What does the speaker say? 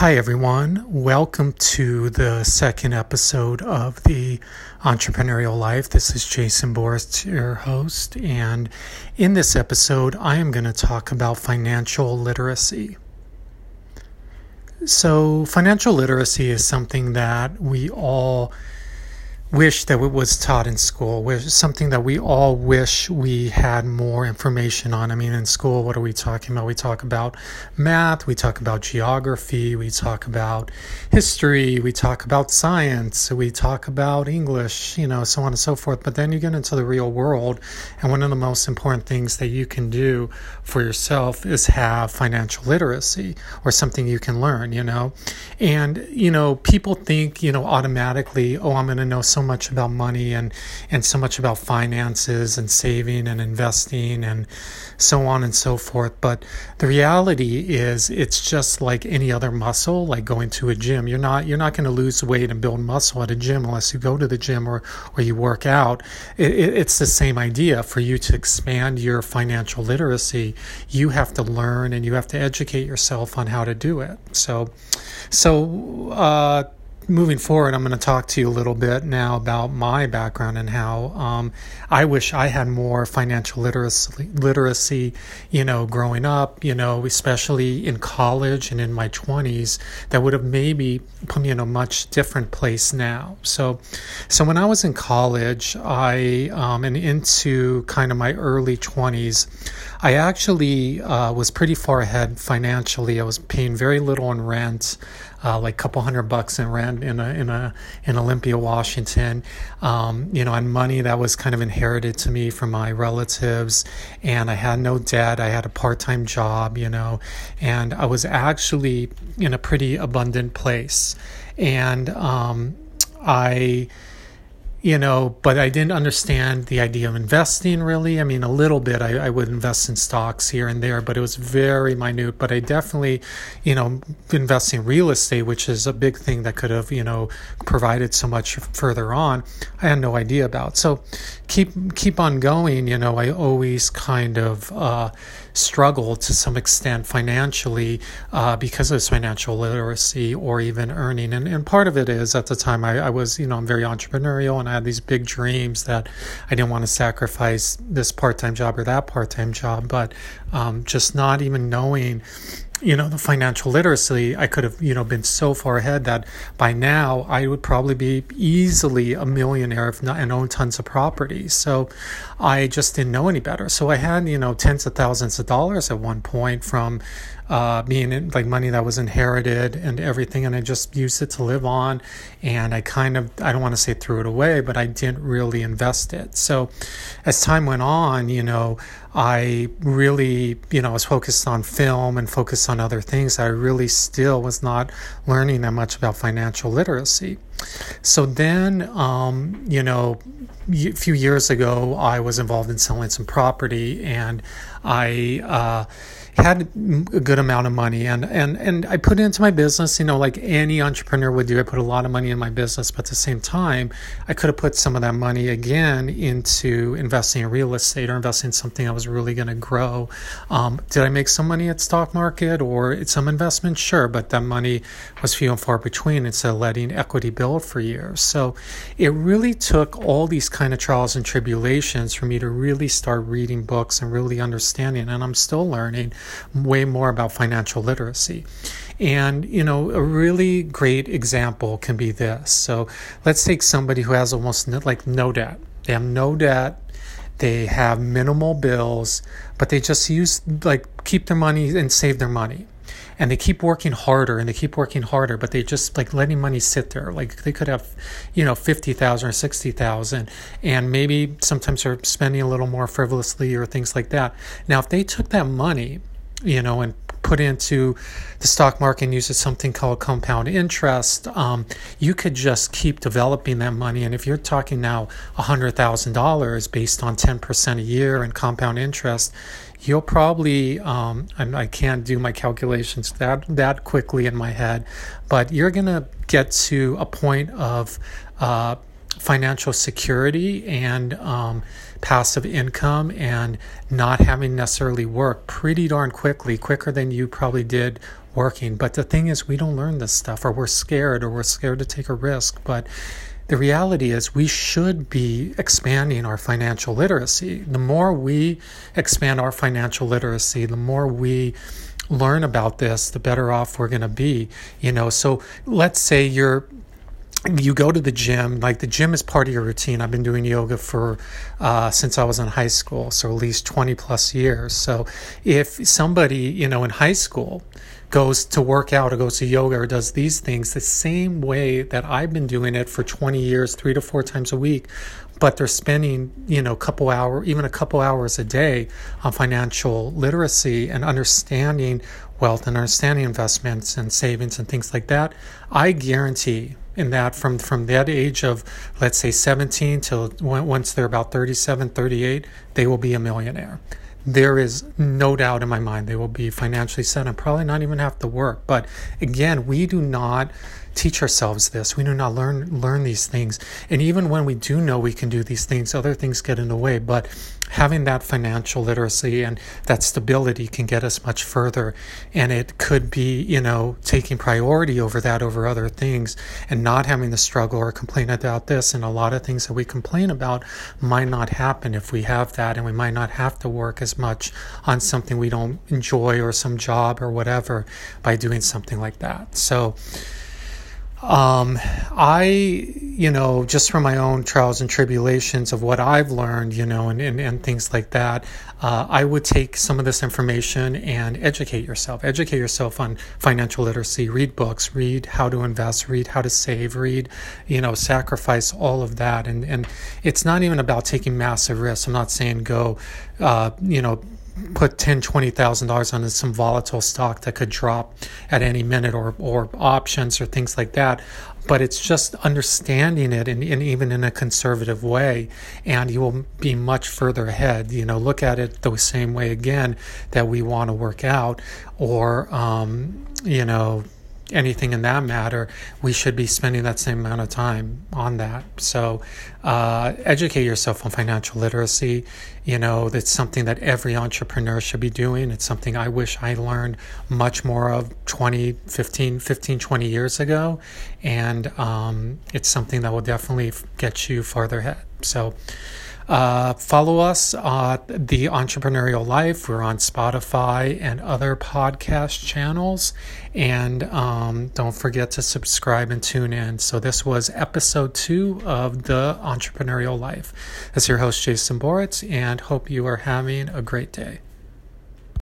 Hi, everyone. Welcome to the second episode of the Entrepreneurial Life. This is Jason Boris, your host. And in this episode, I am going to talk about financial literacy. So, financial literacy is something that we all wish that it was taught in school, which something that we all wish we had more information on. I mean, in school, what are we talking about? We talk about math, we talk about geography, we talk about history, we talk about science, we talk about English, you know, so on and so forth. But then you get into the real world, and one of the most important things that you can do for yourself is have financial literacy or something you can learn, you know. And, you know, people think, you know, automatically, oh, I'm going to know so much about money and and so much about finances and saving and investing and so on and so forth. But the reality is, it's just like any other muscle, like going to a gym. You're not you're not going to lose weight and build muscle at a gym unless you go to the gym or or you work out. It, it, it's the same idea. For you to expand your financial literacy, you have to learn and you have to educate yourself on how to do it. So, so. Uh, moving forward, I'm going to talk to you a little bit now about my background and how um, I wish I had more financial literacy, literacy, you know, growing up, you know, especially in college and in my 20s, that would have maybe put me in a much different place now. So, so when I was in college, I um, and into kind of my early 20s, I actually uh, was pretty far ahead financially. I was paying very little in rent uh, like a couple hundred bucks in rent in a in a in Olympia, Washington. Um, you know, and money that was kind of inherited to me from my relatives, and I had no debt. I had a part time job, you know, and I was actually in a pretty abundant place, and um, I you know, but I didn't understand the idea of investing really. I mean, a little bit, I, I, would invest in stocks here and there, but it was very minute. But I definitely, you know, invest in real estate, which is a big thing that could have, you know, provided so much further on. I had no idea about. So keep, keep on going. You know, I always kind of, uh, struggle to some extent financially uh, because of financial literacy or even earning. And, and part of it is at the time I, I was, you know, I'm very entrepreneurial and I had these big dreams that I didn't want to sacrifice this part time job or that part time job, but um, just not even knowing you know the financial literacy i could have you know been so far ahead that by now i would probably be easily a millionaire if not and own tons of property so i just didn't know any better so i had you know tens of thousands of dollars at one point from uh, being in, like money that was inherited and everything, and I just used it to live on. And I kind of, I don't want to say threw it away, but I didn't really invest it. So as time went on, you know, I really, you know, was focused on film and focused on other things. I really still was not learning that much about financial literacy. So then, um, you know, a few years ago, I was involved in selling some property and I, uh, had a good amount of money and, and, and I put into my business, you know, like any entrepreneur would do. I put a lot of money in my business, but at the same time, I could have put some of that money again into investing in real estate or investing in something that was really going to grow. Um, did I make some money at stock market or some investment? Sure, but that money was few and far between instead of letting equity build for years. So it really took all these kind of trials and tribulations for me to really start reading books and really understanding. And I'm still learning way more about financial literacy. And, you know, a really great example can be this. So let's take somebody who has almost no, like no debt. They have no debt. They have minimal bills, but they just use, like, keep their money and save their money and they keep working harder and they keep working harder, but they just like letting money sit there. Like they could have, you know, 50,000 or 60,000 and maybe sometimes they're spending a little more frivolously or things like that. Now, if they took that money you know, and put into the stock market and use something called compound interest, um, you could just keep developing that money. And if you're talking now $100,000 based on 10% a year and compound interest, you'll probably, um, I can't do my calculations that, that quickly in my head, but you're going to get to a point of uh, financial security and um, passive income and not having necessarily work pretty darn quickly, quicker than you probably did working. But the thing is, we don't learn this stuff, or we're scared, or we're scared to take a risk. But the reality is, we should be expanding our financial literacy. The more we expand our financial literacy, the more we learn about this, the better off we're going to be. You know, so let's say you're you go to the gym like the gym is part of your routine. I've been doing yoga for uh, since i was in high school so at least 20 plus years. So if somebody you know in high school goes to work out or goes to yoga or does these things the same way that i've been doing it for 20 years three to four times a week but they're spending you know a couple hour even a couple hours a day on financial literacy and understanding wealth and understanding investments and savings and things like that i guarantee in that from from that age of let's say 17 till once they're about 37 38 they will be a millionaire there is no doubt in my mind they will be financially set and probably not even have to work but again we do not teach ourselves this. We do not learn learn these things. And even when we do know we can do these things, other things get in the way. But having that financial literacy and that stability can get us much further. And it could be, you know, taking priority over that over other things and not having the struggle or complain about this. And a lot of things that we complain about might not happen if we have that. And we might not have to work as much on something we don't enjoy or some job or whatever by doing something like that. So, um, I, you know, just from my own trials and tribulations of what I've learned, you know, and, and, and things like that, uh, I would take some of this information and educate yourself. Educate yourself on financial literacy, read books, read how to invest, read how to save, read, you know, sacrifice all of that. And, and it's not even about taking massive risks. I'm not saying go, uh, you know, put ten, twenty thousand dollars on some volatile stock that could drop at any minute, or or options or things like that. But it's just understanding it, and, even in a conservative way, and you will be much further ahead. You know, look at it the same way again that we want to work out, or um, you know anything in that matter, we should be spending that same amount of time on that. So, uh, educate yourself on financial literacy. You know, that's something that every entrepreneur should be doing. It's something I wish I learned much more of 20, 15, 15 20 years ago. And um, it's something that will definitely get you farther ahead. So, uh, follow us on The Entrepreneurial Life. We're on Spotify and other podcast channels. And um, don't forget to subscribe and tune in. So, this was episode two of The Entrepreneurial Life. As your host, Jason Boritz, and hope you are having a great day.